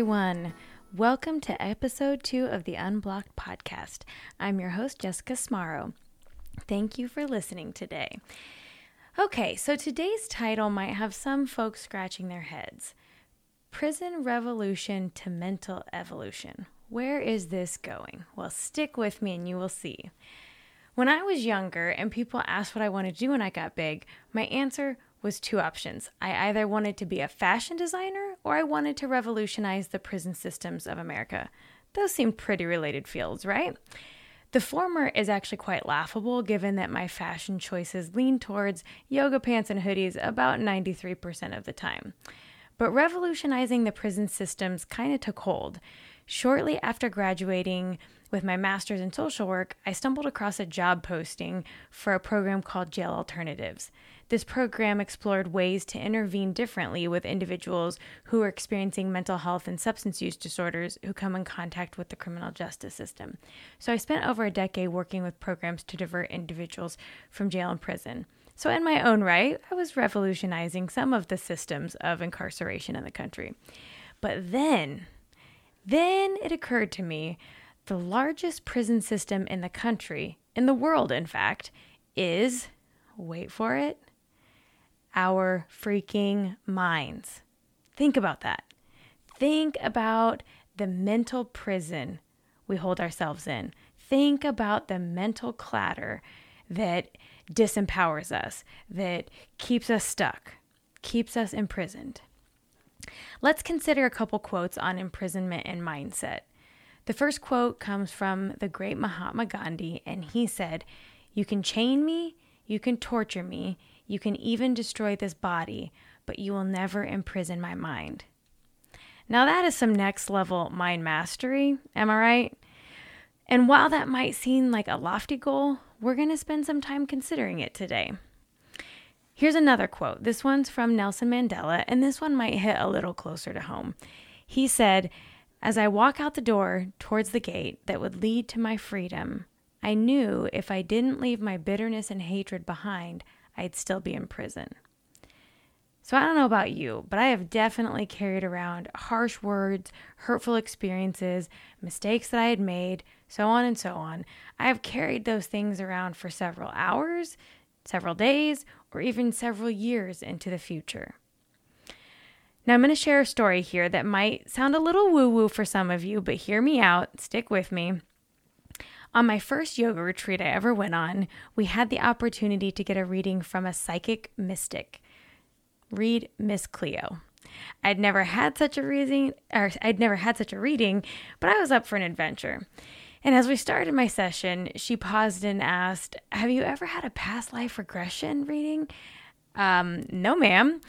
everyone. Welcome to episode two of the Unblocked podcast. I'm your host, Jessica Smaro. Thank you for listening today. Okay, so today's title might have some folks scratching their heads Prison Revolution to Mental Evolution. Where is this going? Well, stick with me and you will see. When I was younger and people asked what I wanted to do when I got big, my answer was two options. I either wanted to be a fashion designer or I wanted to revolutionize the prison systems of America. Those seem pretty related fields, right? The former is actually quite laughable given that my fashion choices lean towards yoga pants and hoodies about 93% of the time. But revolutionizing the prison systems kind of took hold. Shortly after graduating with my master's in social work, I stumbled across a job posting for a program called Jail Alternatives. This program explored ways to intervene differently with individuals who are experiencing mental health and substance use disorders who come in contact with the criminal justice system. So I spent over a decade working with programs to divert individuals from jail and prison. So, in my own right, I was revolutionizing some of the systems of incarceration in the country. But then, then it occurred to me the largest prison system in the country, in the world, in fact, is wait for it our freaking minds. Think about that. Think about the mental prison we hold ourselves in. Think about the mental clatter that disempowers us, that keeps us stuck, keeps us imprisoned. Let's consider a couple quotes on imprisonment and mindset. The first quote comes from the great Mahatma Gandhi, and he said, You can chain me, you can torture me, you can even destroy this body, but you will never imprison my mind. Now, that is some next level mind mastery, am I right? And while that might seem like a lofty goal, we're going to spend some time considering it today. Here's another quote. This one's from Nelson Mandela, and this one might hit a little closer to home. He said, As I walk out the door towards the gate that would lead to my freedom, I knew if I didn't leave my bitterness and hatred behind, I'd still be in prison. So I don't know about you, but I have definitely carried around harsh words, hurtful experiences, mistakes that I had made, so on and so on. I have carried those things around for several hours, several days, or even several years into the future. Now, I'm going to share a story here that might sound a little woo woo for some of you, but hear me out, stick with me. On my first yoga retreat I ever went on, we had the opportunity to get a reading from a psychic mystic. Read Miss Cleo. I'd never had such a reading, or I'd never had such a reading, but I was up for an adventure. And as we started my session, she paused and asked, Have you ever had a past life regression reading? Um, no, ma'am.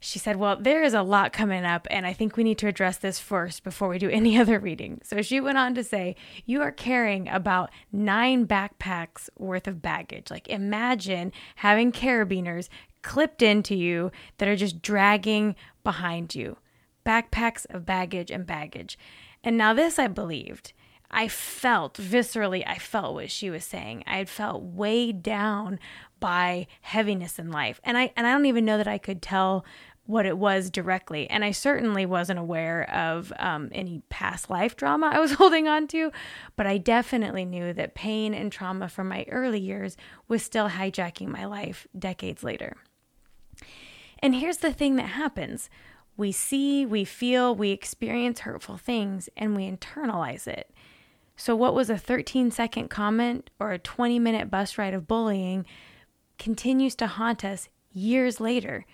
She said, Well, there is a lot coming up, and I think we need to address this first before we do any other reading. So she went on to say, You are carrying about nine backpacks worth of baggage. Like, imagine having carabiners clipped into you that are just dragging behind you. Backpacks of baggage and baggage. And now, this I believed. I felt viscerally, I felt what she was saying. I had felt weighed down by heaviness in life. And I and I don't even know that I could tell what it was directly. And I certainly wasn't aware of um, any past life drama I was holding on to, but I definitely knew that pain and trauma from my early years was still hijacking my life decades later. And here's the thing that happens we see, we feel, we experience hurtful things, and we internalize it. So, what was a 13 second comment or a 20 minute bus ride of bullying continues to haunt us years later.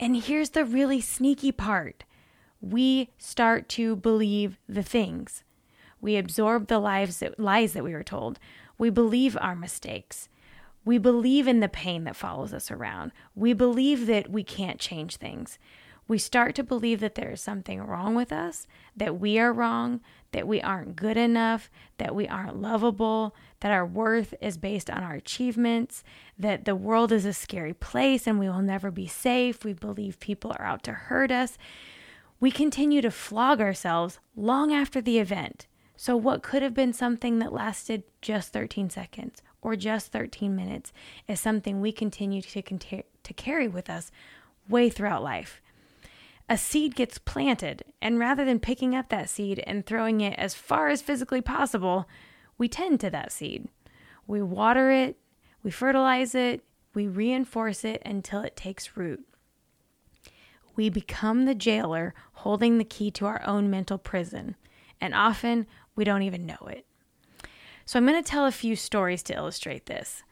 And here's the really sneaky part we start to believe the things. We absorb the lives that, lies that we were told. We believe our mistakes. We believe in the pain that follows us around. We believe that we can't change things we start to believe that there is something wrong with us, that we are wrong, that we aren't good enough, that we aren't lovable, that our worth is based on our achievements, that the world is a scary place and we will never be safe. We believe people are out to hurt us. We continue to flog ourselves long after the event. So, what could have been something that lasted just 13 seconds or just 13 minutes is something we continue to, to carry with us way throughout life. A seed gets planted, and rather than picking up that seed and throwing it as far as physically possible, we tend to that seed. We water it, we fertilize it, we reinforce it until it takes root. We become the jailer holding the key to our own mental prison, and often we don't even know it. So, I'm going to tell a few stories to illustrate this.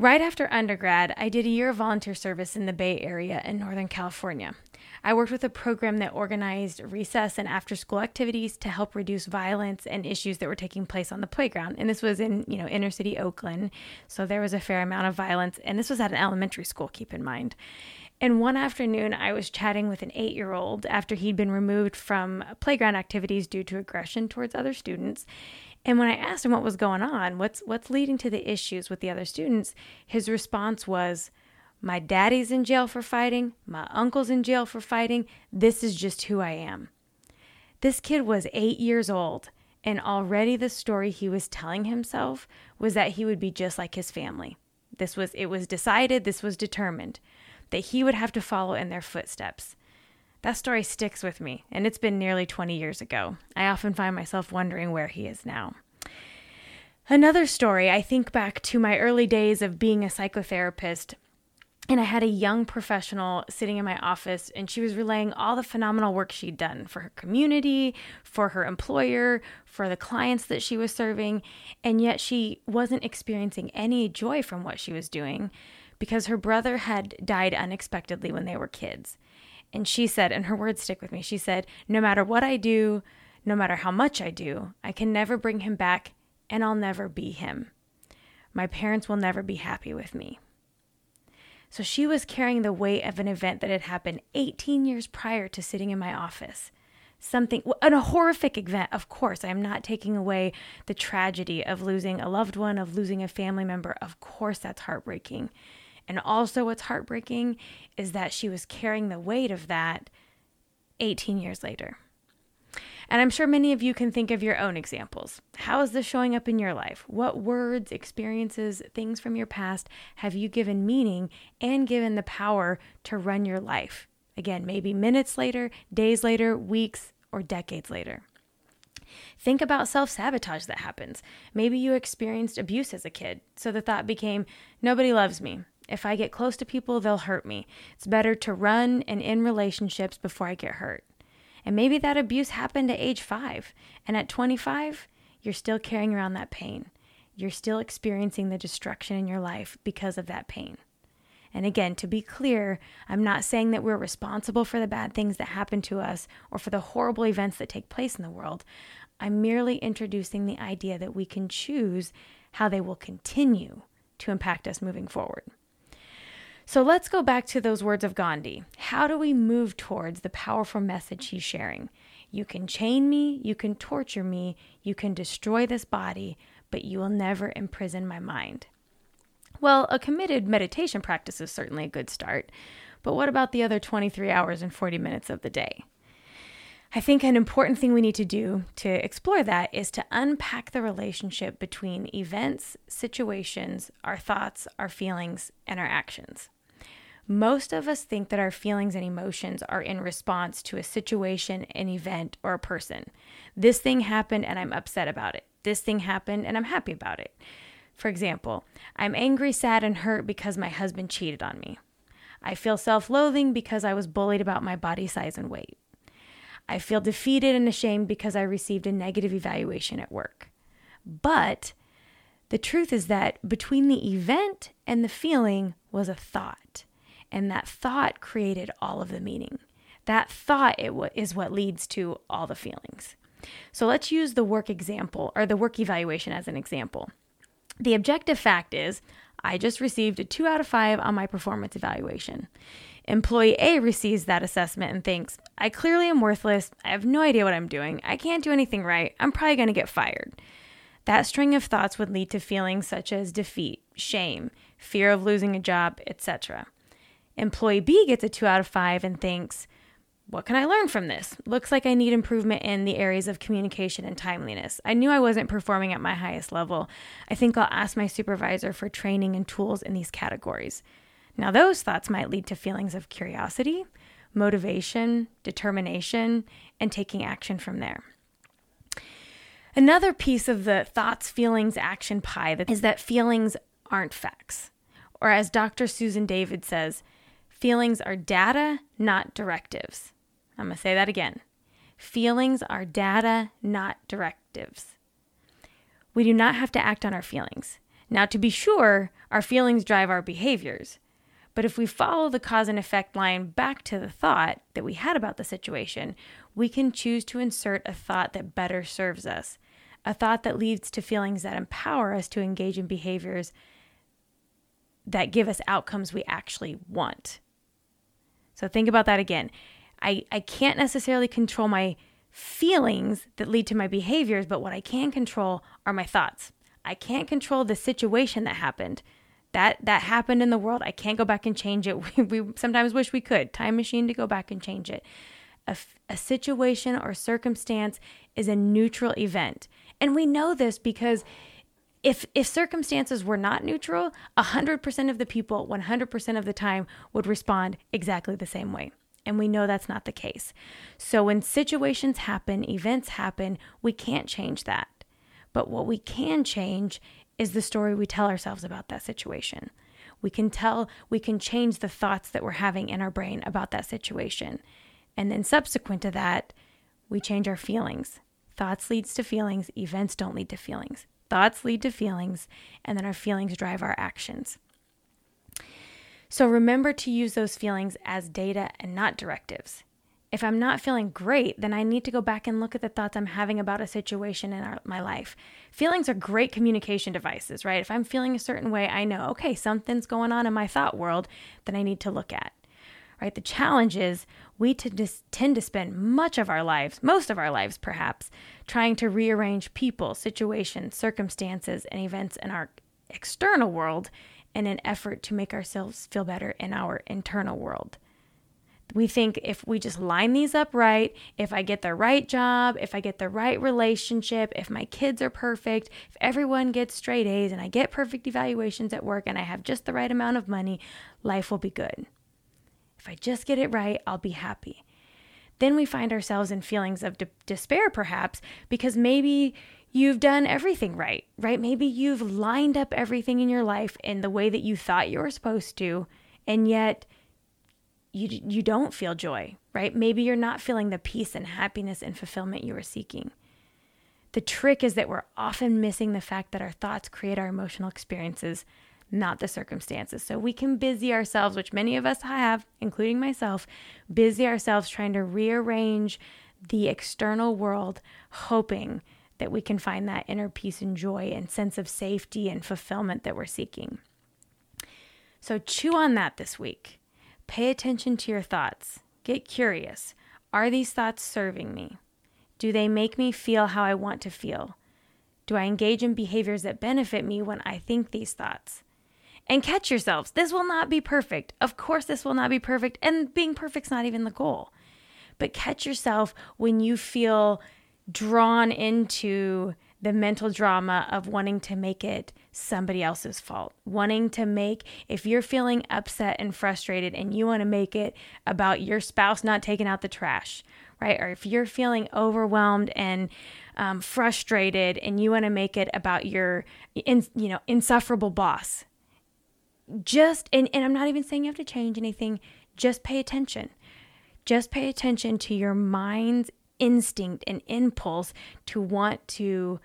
Right after undergrad, I did a year of volunteer service in the Bay Area in Northern California. I worked with a program that organized recess and after school activities to help reduce violence and issues that were taking place on the playground. And this was in, you know, inner city Oakland. So there was a fair amount of violence. And this was at an elementary school, keep in mind. And one afternoon, I was chatting with an eight year old after he'd been removed from playground activities due to aggression towards other students. And when I asked him what was going on, what's what's leading to the issues with the other students, his response was, "My daddy's in jail for fighting, my uncle's in jail for fighting. This is just who I am." This kid was 8 years old, and already the story he was telling himself was that he would be just like his family. This was it was decided, this was determined that he would have to follow in their footsteps. That story sticks with me, and it's been nearly 20 years ago. I often find myself wondering where he is now. Another story, I think back to my early days of being a psychotherapist, and I had a young professional sitting in my office, and she was relaying all the phenomenal work she'd done for her community, for her employer, for the clients that she was serving, and yet she wasn't experiencing any joy from what she was doing because her brother had died unexpectedly when they were kids. And she said, and her words stick with me, she said, No matter what I do, no matter how much I do, I can never bring him back and I'll never be him. My parents will never be happy with me. So she was carrying the weight of an event that had happened 18 years prior to sitting in my office. Something, a horrific event, of course. I am not taking away the tragedy of losing a loved one, of losing a family member. Of course, that's heartbreaking. And also, what's heartbreaking is that she was carrying the weight of that 18 years later. And I'm sure many of you can think of your own examples. How is this showing up in your life? What words, experiences, things from your past have you given meaning and given the power to run your life? Again, maybe minutes later, days later, weeks, or decades later. Think about self sabotage that happens. Maybe you experienced abuse as a kid, so the thought became, nobody loves me. If I get close to people, they'll hurt me. It's better to run and end relationships before I get hurt. And maybe that abuse happened at age five. And at 25, you're still carrying around that pain. You're still experiencing the destruction in your life because of that pain. And again, to be clear, I'm not saying that we're responsible for the bad things that happen to us or for the horrible events that take place in the world. I'm merely introducing the idea that we can choose how they will continue to impact us moving forward. So let's go back to those words of Gandhi. How do we move towards the powerful message he's sharing? You can chain me, you can torture me, you can destroy this body, but you will never imprison my mind. Well, a committed meditation practice is certainly a good start, but what about the other 23 hours and 40 minutes of the day? I think an important thing we need to do to explore that is to unpack the relationship between events, situations, our thoughts, our feelings, and our actions. Most of us think that our feelings and emotions are in response to a situation, an event, or a person. This thing happened and I'm upset about it. This thing happened and I'm happy about it. For example, I'm angry, sad, and hurt because my husband cheated on me. I feel self loathing because I was bullied about my body size and weight. I feel defeated and ashamed because I received a negative evaluation at work. But the truth is that between the event and the feeling was a thought. And that thought created all of the meaning. That thought w- is what leads to all the feelings. So let's use the work example or the work evaluation as an example. The objective fact is I just received a two out of five on my performance evaluation. Employee A receives that assessment and thinks, I clearly am worthless. I have no idea what I'm doing. I can't do anything right. I'm probably going to get fired. That string of thoughts would lead to feelings such as defeat, shame, fear of losing a job, etc. Employee B gets a 2 out of 5 and thinks, what can I learn from this? Looks like I need improvement in the areas of communication and timeliness. I knew I wasn't performing at my highest level. I think I'll ask my supervisor for training and tools in these categories. Now, those thoughts might lead to feelings of curiosity, motivation, determination, and taking action from there. Another piece of the thoughts, feelings, action pie is that feelings aren't facts. Or as Dr. Susan David says, feelings are data, not directives. I'm going to say that again. Feelings are data, not directives. We do not have to act on our feelings. Now, to be sure, our feelings drive our behaviors. But if we follow the cause and effect line back to the thought that we had about the situation, we can choose to insert a thought that better serves us, a thought that leads to feelings that empower us to engage in behaviors that give us outcomes we actually want. So think about that again. I, I can't necessarily control my feelings that lead to my behaviors, but what I can control are my thoughts. I can't control the situation that happened. That that happened in the world. I can't go back and change it. We, we sometimes wish we could. Time machine to go back and change it. A, a situation or circumstance is a neutral event. And we know this because if if circumstances were not neutral, 100% of the people 100% of the time would respond exactly the same way. And we know that's not the case. So when situations happen, events happen, we can't change that. But what we can change is the story we tell ourselves about that situation. We can tell, we can change the thoughts that we're having in our brain about that situation. And then subsequent to that, we change our feelings. Thoughts leads to feelings, events don't lead to feelings. Thoughts lead to feelings, and then our feelings drive our actions. So remember to use those feelings as data and not directives. If I'm not feeling great, then I need to go back and look at the thoughts I'm having about a situation in our, my life. Feelings are great communication devices, right? If I'm feeling a certain way, I know, okay, something's going on in my thought world that I need to look at, right? The challenge is we tend to, tend to spend much of our lives, most of our lives perhaps, trying to rearrange people, situations, circumstances, and events in our external world in an effort to make ourselves feel better in our internal world. We think if we just line these up right, if I get the right job, if I get the right relationship, if my kids are perfect, if everyone gets straight A's and I get perfect evaluations at work and I have just the right amount of money, life will be good. If I just get it right, I'll be happy. Then we find ourselves in feelings of de- despair, perhaps, because maybe you've done everything right, right? Maybe you've lined up everything in your life in the way that you thought you were supposed to, and yet you you don't feel joy, right? Maybe you're not feeling the peace and happiness and fulfillment you are seeking. The trick is that we're often missing the fact that our thoughts create our emotional experiences, not the circumstances. So we can busy ourselves, which many of us have, including myself, busy ourselves trying to rearrange the external world, hoping that we can find that inner peace and joy and sense of safety and fulfillment that we're seeking. So chew on that this week. Pay attention to your thoughts. Get curious. Are these thoughts serving me? Do they make me feel how I want to feel? Do I engage in behaviors that benefit me when I think these thoughts? And catch yourselves. This will not be perfect. Of course, this will not be perfect. And being perfect's not even the goal. But catch yourself when you feel drawn into the mental drama of wanting to make it somebody else's fault. Wanting to make, if you're feeling upset and frustrated and you want to make it about your spouse not taking out the trash, right? Or if you're feeling overwhelmed and um, frustrated and you want to make it about your, in, you know, insufferable boss, just, and, and I'm not even saying you have to change anything, just pay attention. Just pay attention to your mind's instinct and impulse to want to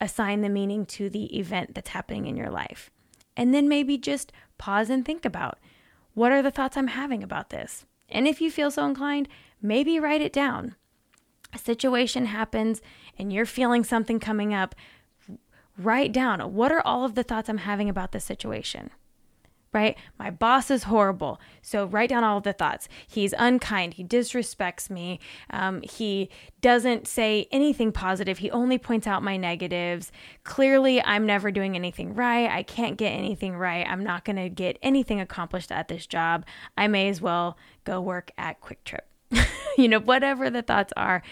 assign the meaning to the event that's happening in your life. And then maybe just pause and think about what are the thoughts I'm having about this? And if you feel so inclined, maybe write it down. A situation happens and you're feeling something coming up, write down what are all of the thoughts I'm having about this situation? Right? My boss is horrible. So write down all the thoughts. He's unkind. He disrespects me. Um, he doesn't say anything positive. He only points out my negatives. Clearly, I'm never doing anything right. I can't get anything right. I'm not going to get anything accomplished at this job. I may as well go work at QuikTrip. you know, whatever the thoughts are,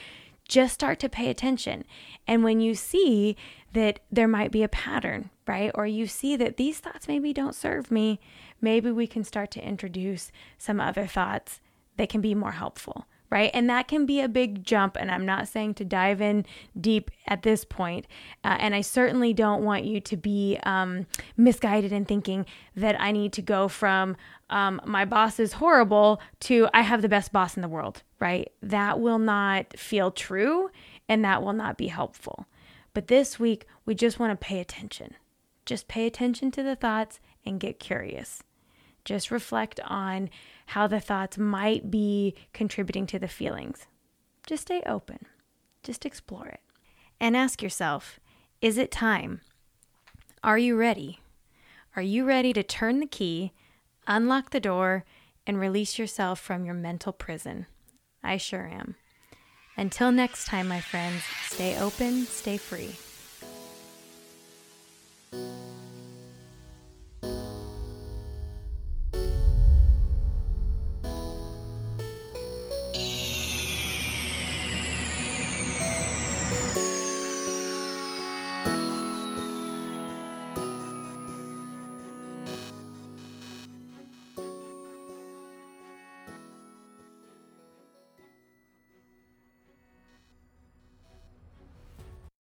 just start to pay attention. And when you see that there might be a pattern, right? Or you see that these thoughts maybe don't serve me, maybe we can start to introduce some other thoughts that can be more helpful right? And that can be a big jump. And I'm not saying to dive in deep at this point. Uh, and I certainly don't want you to be um, misguided in thinking that I need to go from um, my boss is horrible to I have the best boss in the world, right? That will not feel true and that will not be helpful. But this week, we just want to pay attention. Just pay attention to the thoughts and get curious. Just reflect on how the thoughts might be contributing to the feelings. Just stay open. Just explore it. And ask yourself is it time? Are you ready? Are you ready to turn the key, unlock the door, and release yourself from your mental prison? I sure am. Until next time, my friends, stay open, stay free.